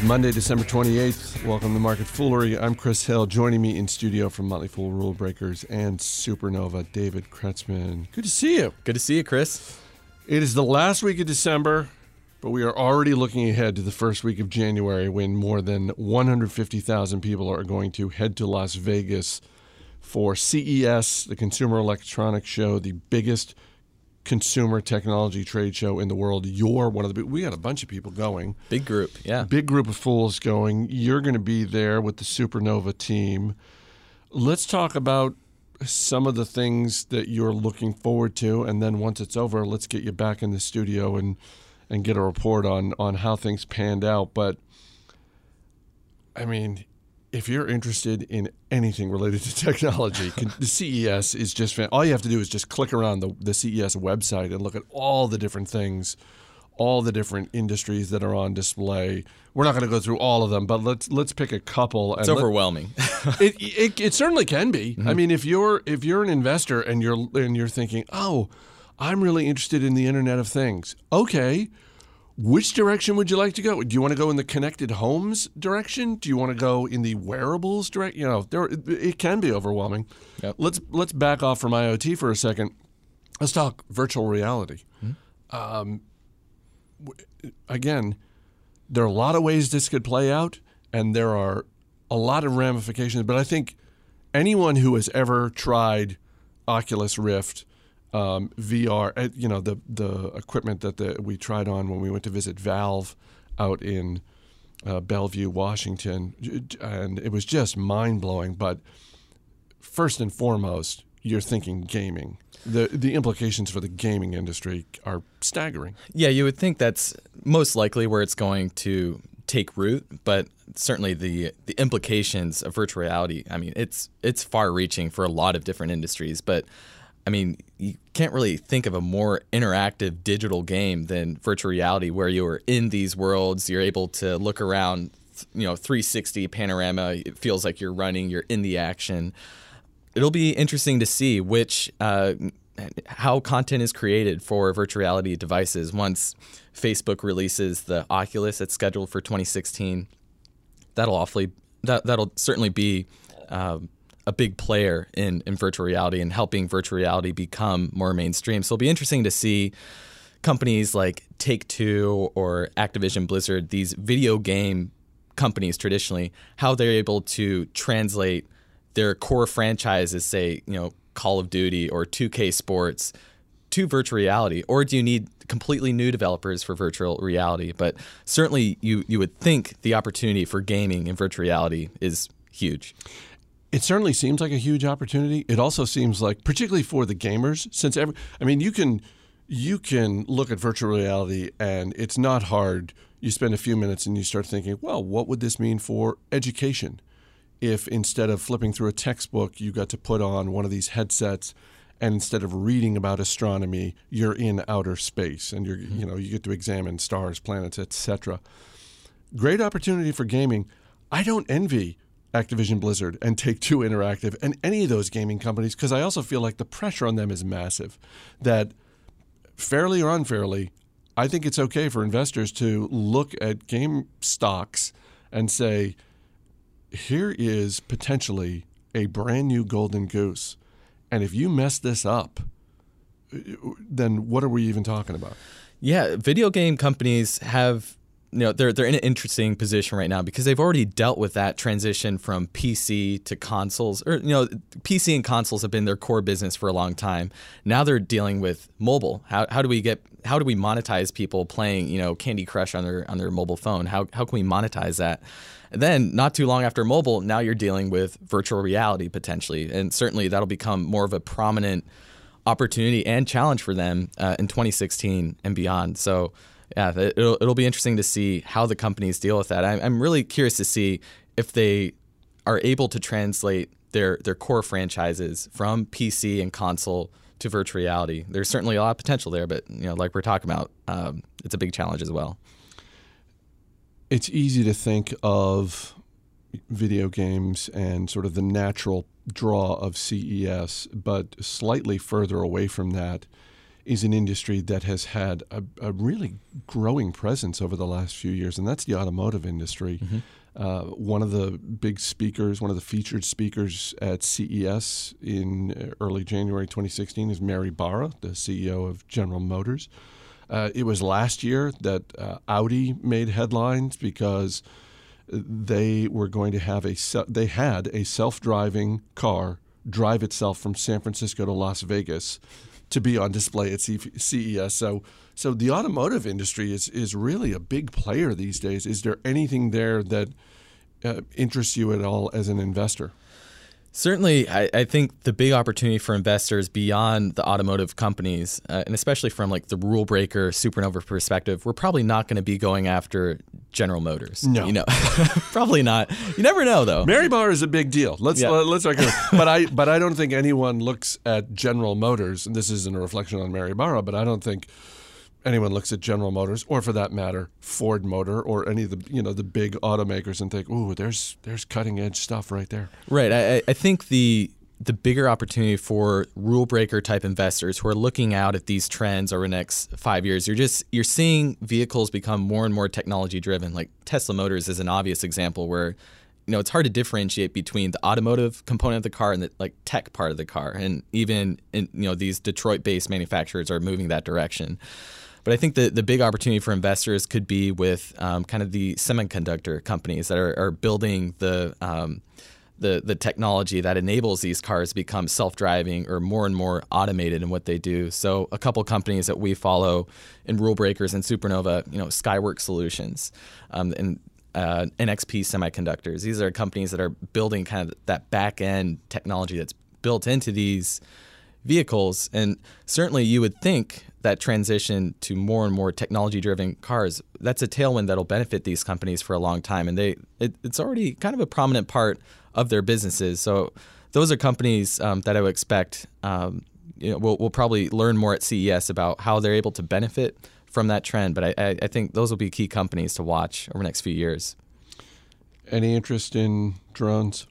It's Monday, December 28th. Welcome to Market Foolery. I'm Chris Hill. Joining me in studio from Motley Fool Rule Breakers and Supernova, David Kretzmann. Good to see you. Good to see you, Chris. It is the last week of December, but we are already looking ahead to the first week of January when more than 150,000 people are going to head to Las Vegas for CES, the Consumer Electronics Show, the biggest consumer technology trade show in the world. You're one of the we got a bunch of people going. Big group, yeah. Big group of fools going. You're going to be there with the Supernova team. Let's talk about some of the things that you're looking forward to and then once it's over, let's get you back in the studio and and get a report on on how things panned out, but I mean, if you're interested in anything related to technology, the CES is just fan- all you have to do is just click around the, the CES website and look at all the different things, all the different industries that are on display. We're not going to go through all of them, but let's let's pick a couple. It's overwhelming. Let, it, it, it certainly can be. Mm-hmm. I mean, if you're if you're an investor and you're and you're thinking, oh, I'm really interested in the Internet of Things. Okay which direction would you like to go? Do you want to go in the connected homes direction? Do you want to go in the wearables direction? You know, there it can be overwhelming. Yep. Let's let's back off from IoT for a second. Let's talk virtual reality. Mm-hmm. Um, again, there are a lot of ways this could play out, and there are a lot of ramifications. But I think anyone who has ever tried Oculus Rift um, VR, uh, you know, the the equipment that the, we tried on when we went to visit Valve out in uh, Bellevue, Washington, and it was just mind blowing. But first and foremost, you're thinking gaming. The the implications for the gaming industry are staggering. Yeah, you would think that's most likely where it's going to take root, but certainly the the implications of virtual reality, I mean, it's it's far reaching for a lot of different industries, but I mean, you can't really think of a more interactive digital game than virtual reality where you're in these worlds, you're able to look around, you know, 360 panorama, it feels like you're running, you're in the action. It'll be interesting to see which uh, how content is created for virtual reality devices once Facebook releases the Oculus that's scheduled for 2016. That'll awfully that that'll certainly be um, a big player in, in virtual reality and helping virtual reality become more mainstream. So it'll be interesting to see companies like Take Two or Activision Blizzard, these video game companies traditionally, how they're able to translate their core franchises, say, you know, Call of Duty or 2K Sports, to virtual reality, or do you need completely new developers for virtual reality? But certainly, you you would think the opportunity for gaming in virtual reality is huge. It certainly seems like a huge opportunity. It also seems like, particularly for the gamers, since every, I mean, you can you can look at virtual reality and it's not hard. You spend a few minutes and you start thinking, well, what would this mean for education? If instead of flipping through a textbook, you got to put on one of these headsets and instead of reading about astronomy, you're in outer space and you're mm-hmm. you know, you get to examine stars, planets, etc. Great opportunity for gaming. I don't envy Activision Blizzard and Take Two Interactive and any of those gaming companies because I also feel like the pressure on them is massive. That fairly or unfairly, I think it's okay for investors to look at game stocks and say, here is potentially a brand new golden goose. And if you mess this up, then what are we even talking about? Yeah, video game companies have you know they're they're in an interesting position right now because they've already dealt with that transition from PC to consoles or you know PC and consoles have been their core business for a long time. Now they're dealing with mobile. How, how do we get how do we monetize people playing, you know, Candy Crush on their on their mobile phone? How how can we monetize that? And then not too long after mobile, now you're dealing with virtual reality potentially. And certainly that'll become more of a prominent opportunity and challenge for them uh, in 2016 and beyond. So yeah, it'll, it'll be interesting to see how the companies deal with that. I'm, I'm really curious to see if they are able to translate their their core franchises from PC and console to virtual reality. There's certainly a lot of potential there, but you know, like we're talking about, um, it's a big challenge as well. It's easy to think of video games and sort of the natural draw of CES, but slightly further away from that is an industry that has had a, a really growing presence over the last few years, and that's the automotive industry. Mm-hmm. Uh, one of the big speakers, one of the featured speakers at CES in early January 2016 is Mary Barra, the CEO of General Motors. Uh, it was last year that uh, Audi made headlines because they were going to have a they had a self-driving car drive itself from San Francisco to Las Vegas to be on display at CES. So, so the automotive industry is is really a big player these days. Is there anything there that uh, interests you at all as an investor? Certainly, I, I, think the big opportunity for investors beyond the automotive companies, uh, and especially from like the rule breaker supernova perspective, we're probably not going to be going after General Motors. No, you know, probably not. You never know, though. Mary Barra is a big deal. Let's yeah. uh, let's not but I but I don't think anyone looks at General Motors, and this isn't a reflection on Mary Barra, but I don't think anyone looks at General Motors, or for that matter, Ford Motor, or any of the you know the big automakers, and think, "Ooh, there's there's cutting edge stuff right there." Right. I, I think the the bigger opportunity for rule breaker type investors who are looking out at these trends over the next five years, you're just you're seeing vehicles become more and more technology driven. Like Tesla Motors is an obvious example where you know it's hard to differentiate between the automotive component of the car and the like tech part of the car and even in, you know these detroit based manufacturers are moving that direction but I think the, the big opportunity for investors could be with um, kind of the semiconductor companies that are, are building the, um, the the technology that enables these cars to become self-driving or more and more automated in what they do. So a couple companies that we follow in Rule Breakers and Supernova, you know, Skyworks Solutions, um, and uh, NXP Semiconductors. These are companies that are building kind of that back end technology that's built into these vehicles. And certainly you would think that transition to more and more technology driven cars, that's a tailwind that'll benefit these companies for a long time. And they it, it's already kind of a prominent part of their businesses. So those are companies um, that I would expect um, you know, we'll, we'll probably learn more at CES about how they're able to benefit from that trend. But I, I think those will be key companies to watch over the next few years. Any interest in drones?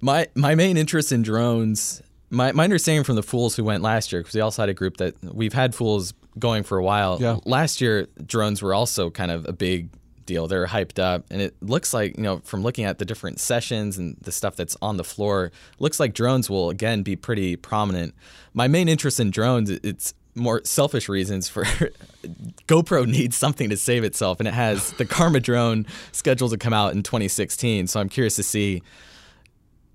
My my main interest in drones my, my understanding from the fools who went last year, because we also had a group that we've had fools going for a while. Yeah. Last year, drones were also kind of a big deal. They're hyped up, and it looks like you know from looking at the different sessions and the stuff that's on the floor, looks like drones will again be pretty prominent. My main interest in drones, it's more selfish reasons for GoPro needs something to save itself, and it has the Karma drone scheduled to come out in 2016. So I'm curious to see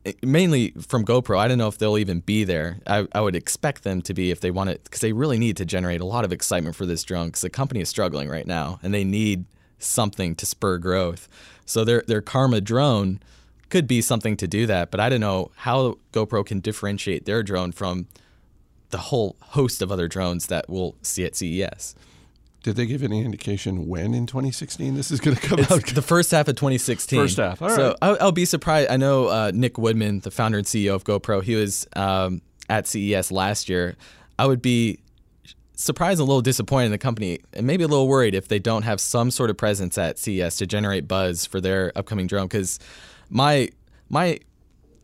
Eh, mainly from GoPro. I don't know if they'll even be there. I, I would expect them to be if they want it, because they really need to generate a lot of excitement for this drone. Because the company is struggling right now, and they need something to spur growth. So their their Karma drone could be something to do that. But I don't know how GoPro can differentiate their drone from the whole host of other drones that we'll see at CES. Did they give any indication when in 2016 this is going to come it's out? The first half of 2016. First half. All right. So I'll, I'll, be surprised. I know uh, Nick Woodman, the founder and CEO of GoPro, he was um, at CES last year. I would be surprised and a little disappointed in the company and maybe a little worried if they don't have some sort of presence at CES to generate buzz for their upcoming drone. Because my my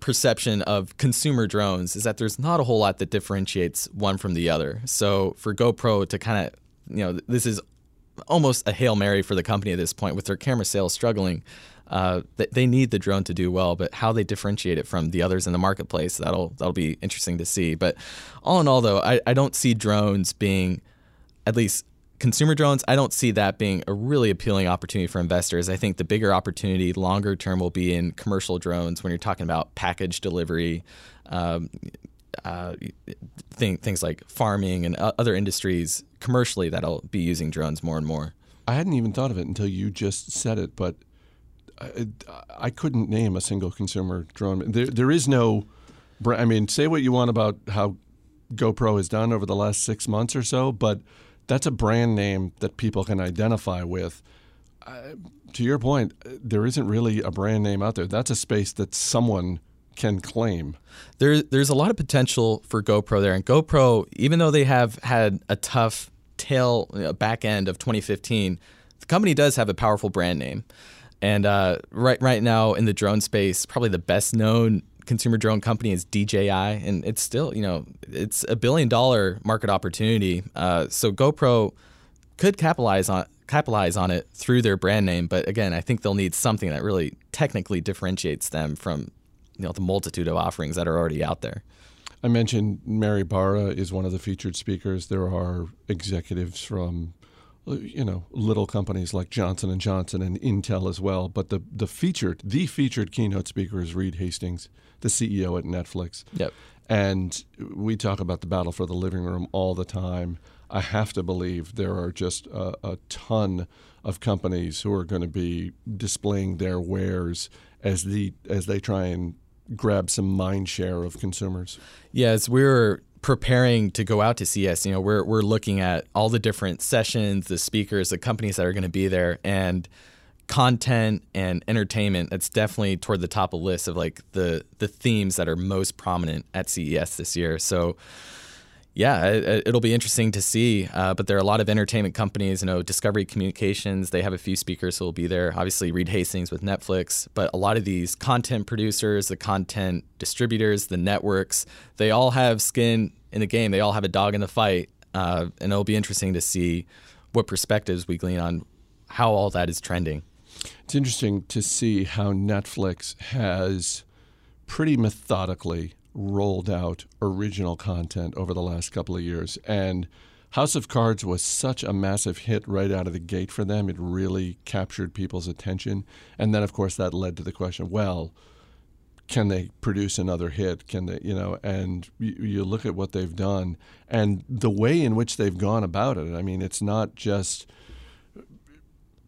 perception of consumer drones is that there's not a whole lot that differentiates one from the other. So for GoPro to kind of you know, this is almost a hail mary for the company at this point with their camera sales struggling. Uh, they need the drone to do well, but how they differentiate it from the others in the marketplace that'll that'll be interesting to see. But all in all, though, I, I don't see drones being, at least consumer drones. I don't see that being a really appealing opportunity for investors. I think the bigger opportunity, longer term, will be in commercial drones when you're talking about package delivery. Um, uh, thing, things like farming and other industries commercially that'll be using drones more and more. I hadn't even thought of it until you just said it, but I, I couldn't name a single consumer drone. There, there is no. I mean, say what you want about how GoPro has done over the last six months or so, but that's a brand name that people can identify with. To your point, there isn't really a brand name out there. That's a space that someone can claim. There, there's a lot of potential for GoPro there, and GoPro, even though they have had a tough tail you know, back end of 2015, the company does have a powerful brand name. And uh, right right now in the drone space, probably the best known consumer drone company is DJI, and it's still, you know, it's a billion dollar market opportunity. Uh, so GoPro could capitalize on capitalize on it through their brand name, but again, I think they'll need something that really technically differentiates them from you know the multitude of offerings that are already out there. I mentioned Mary Barra is one of the featured speakers. There are executives from you know little companies like Johnson and Johnson and Intel as well. But the the featured the featured keynote speaker is Reed Hastings, the CEO at Netflix. Yep. And we talk about the battle for the living room all the time. I have to believe there are just a, a ton of companies who are going to be displaying their wares as the as they try and grab some mind share of consumers. Yes, we're preparing to go out to CES, you know, we're we're looking at all the different sessions, the speakers, the companies that are going to be there, and content and entertainment. That's definitely toward the top of the list of like the the themes that are most prominent at CES this year. So yeah, it, will be interesting to see. Uh, but there are a lot of entertainment companies. You know, Discovery Communications. They have a few speakers who will be there. Obviously, Reed Hastings with Netflix. But a lot of these content producers, the content distributors, the networks, they all have skin in the game. They all have a dog in the fight. Uh, and it'll be interesting to see what perspectives we glean on how all that is trending. It's interesting to see how Netflix has pretty methodically rolled out original content over the last couple of years. And House of Cards was such a massive hit right out of the gate for them. It really captured people's attention. And then, of course, that led to the question well, can they produce another hit? Can they, you know, and you, you, look at what they've done and the way in which they've gone about it. I mean, it's not just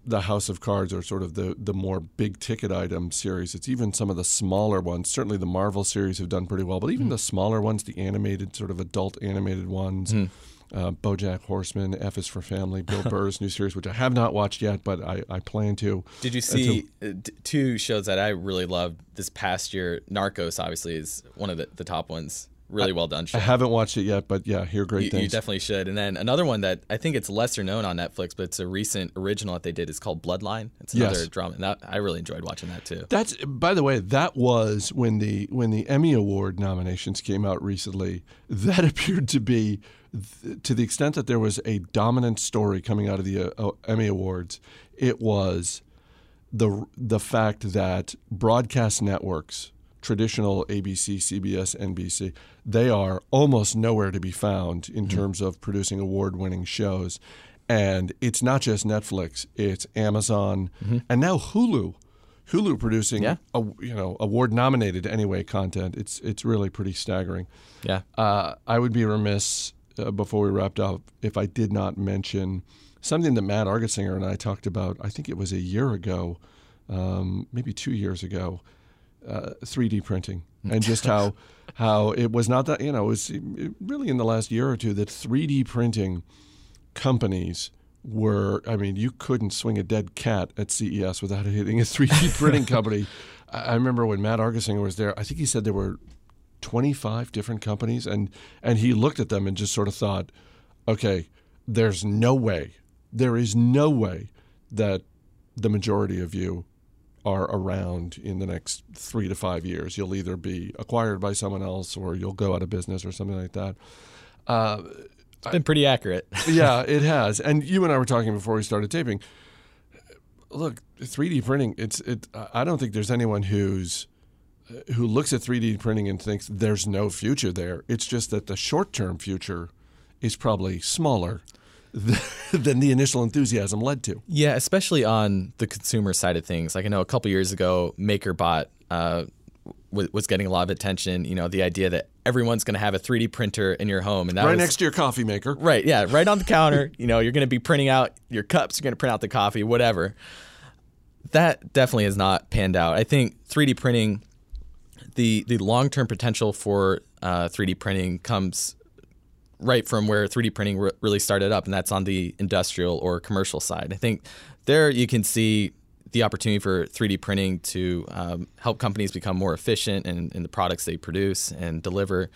the House of Cards or sort of the the more big ticket item series. It's even some of the smaller ones. Certainly, the Marvel series have done pretty well, but even mm. the smaller ones, the animated sort of adult animated ones. Mm. Uh, BoJack Horseman, F is for Family, Bill Burr's new series, which I have not watched yet, but I, I plan to. Did you see uh, two shows that I really loved this past year? Narcos, obviously, is one of the, the top ones really well done show. I haven't watched it yet, but yeah, hear great you, things. You definitely should. And then another one that I think it's lesser known on Netflix, but it's a recent original that they did. is called Bloodline. It's another yes. drama, and that, I really enjoyed watching that too. That's by the way, that was when the when the Emmy Award nominations came out recently. That appeared to be. To the extent that there was a dominant story coming out of the uh, Emmy Awards, it was the the fact that broadcast networks traditional ABC, CBS, NBC, they are almost nowhere to be found in mm-hmm. terms of producing award winning shows. And it's not just Netflix, it's Amazon mm-hmm. and now Hulu. Hulu producing yeah. a, you know award nominated anyway content. It's it's really pretty staggering. Yeah. Uh, I would be remiss uh, before we wrapped up if I did not mention something that Matt Argersinger and I talked about. I think it was a year ago, um, maybe two years ago uh, 3D printing and just how how it was not that you know it was really in the last year or two that 3D printing companies were I mean you couldn't swing a dead cat at CES without hitting a 3D printing company. I remember when Matt Argersinger was there. I think he said there were 25 different companies and and he looked at them and just sort of thought, okay, there's no way, there is no way that the majority of you are around in the next three to five years. You'll either be acquired by someone else or you'll go out of business or something like that. Uh, it's been pretty accurate. yeah, it has. And you and I were talking before we started taping. Look, 3D printing. It's it. I don't think there's anyone who's who looks at 3D printing and thinks there's no future there. It's just that the short term future is probably smaller than the initial enthusiasm led to. Yeah, especially on the consumer side of things. Like I know a couple years ago, MakerBot uh, w- was getting a lot of attention. You know, the idea that everyone's going to have a 3D printer in your home, and that right was, next to your coffee maker. Right. Yeah. Right on the counter. you know, you're going to be printing out your cups. You're going to print out the coffee, whatever. That definitely has not panned out. I think 3D printing, the the long term potential for uh, 3D printing comes right from where 3D printing re- really started up, and that's on the industrial or commercial side. I think there you can see the opportunity for 3D printing to um, help companies become more efficient in, in the products they produce and deliver.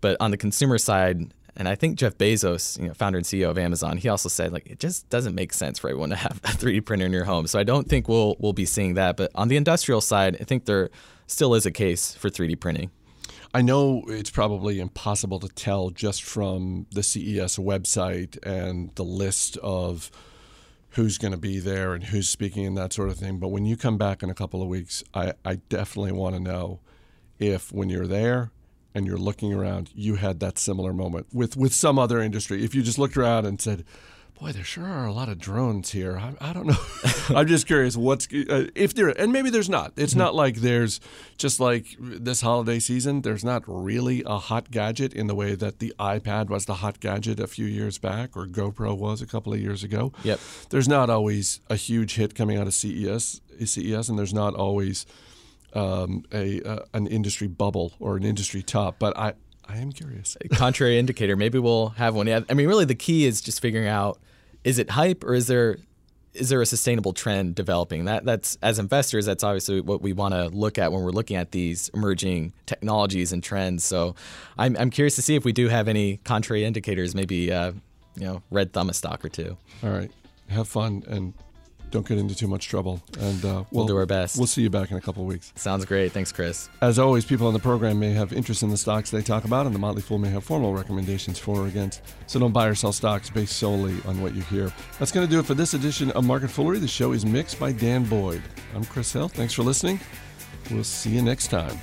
But on the consumer side, and I think Jeff Bezos, you know, founder and CEO of Amazon, he also said like it just doesn't make sense for everyone to have a 3D printer in your home. So I don't think we'll we'll be seeing that. But on the industrial side, I think there still is a case for 3D printing. I know it's probably impossible to tell just from the CES website and the list of who's going to be there and who's speaking and that sort of thing. But when you come back in a couple of weeks, I, I definitely want to know if when you're there and you're looking around, you had that similar moment with, with some other industry. If you just looked around and said, boy, there sure are a lot of drones here. I, I don't know. I'm just curious what's uh, if there, and maybe there's not. It's mm-hmm. not like there's just like this holiday season. There's not really a hot gadget in the way that the iPad was the hot gadget a few years back, or GoPro was a couple of years ago. Yep. There's not always a huge hit coming out of CES, CES, and there's not always um, a uh, an industry bubble or an industry top. But I. I am curious. Contrary indicator. Maybe we'll have one. Yeah. I mean, really, the key is just figuring out is it hype or is there is there a sustainable trend developing? That that's as investors, that's obviously what we want to look at when we're looking at these emerging technologies and trends. So, I'm I'm curious to see if we do have any contrary indicators. Maybe uh, you know, red thumb a stock or two. All right, have fun and don't get into too much trouble. And uh, we'll, we'll, do our best. We'll see you back in a couple of weeks. Sounds great. Thanks, Chris. As always, people on the program may have interest in the stocks they talk about, and the Motley Fool may have formal recommendations for or against. So don't buy or sell stocks based solely on what you hear. That's going to do it for this edition of Market Foolery. The show is mixed by Dan Boyd. I'm Chris Hill. Thanks for listening. We'll see you next time.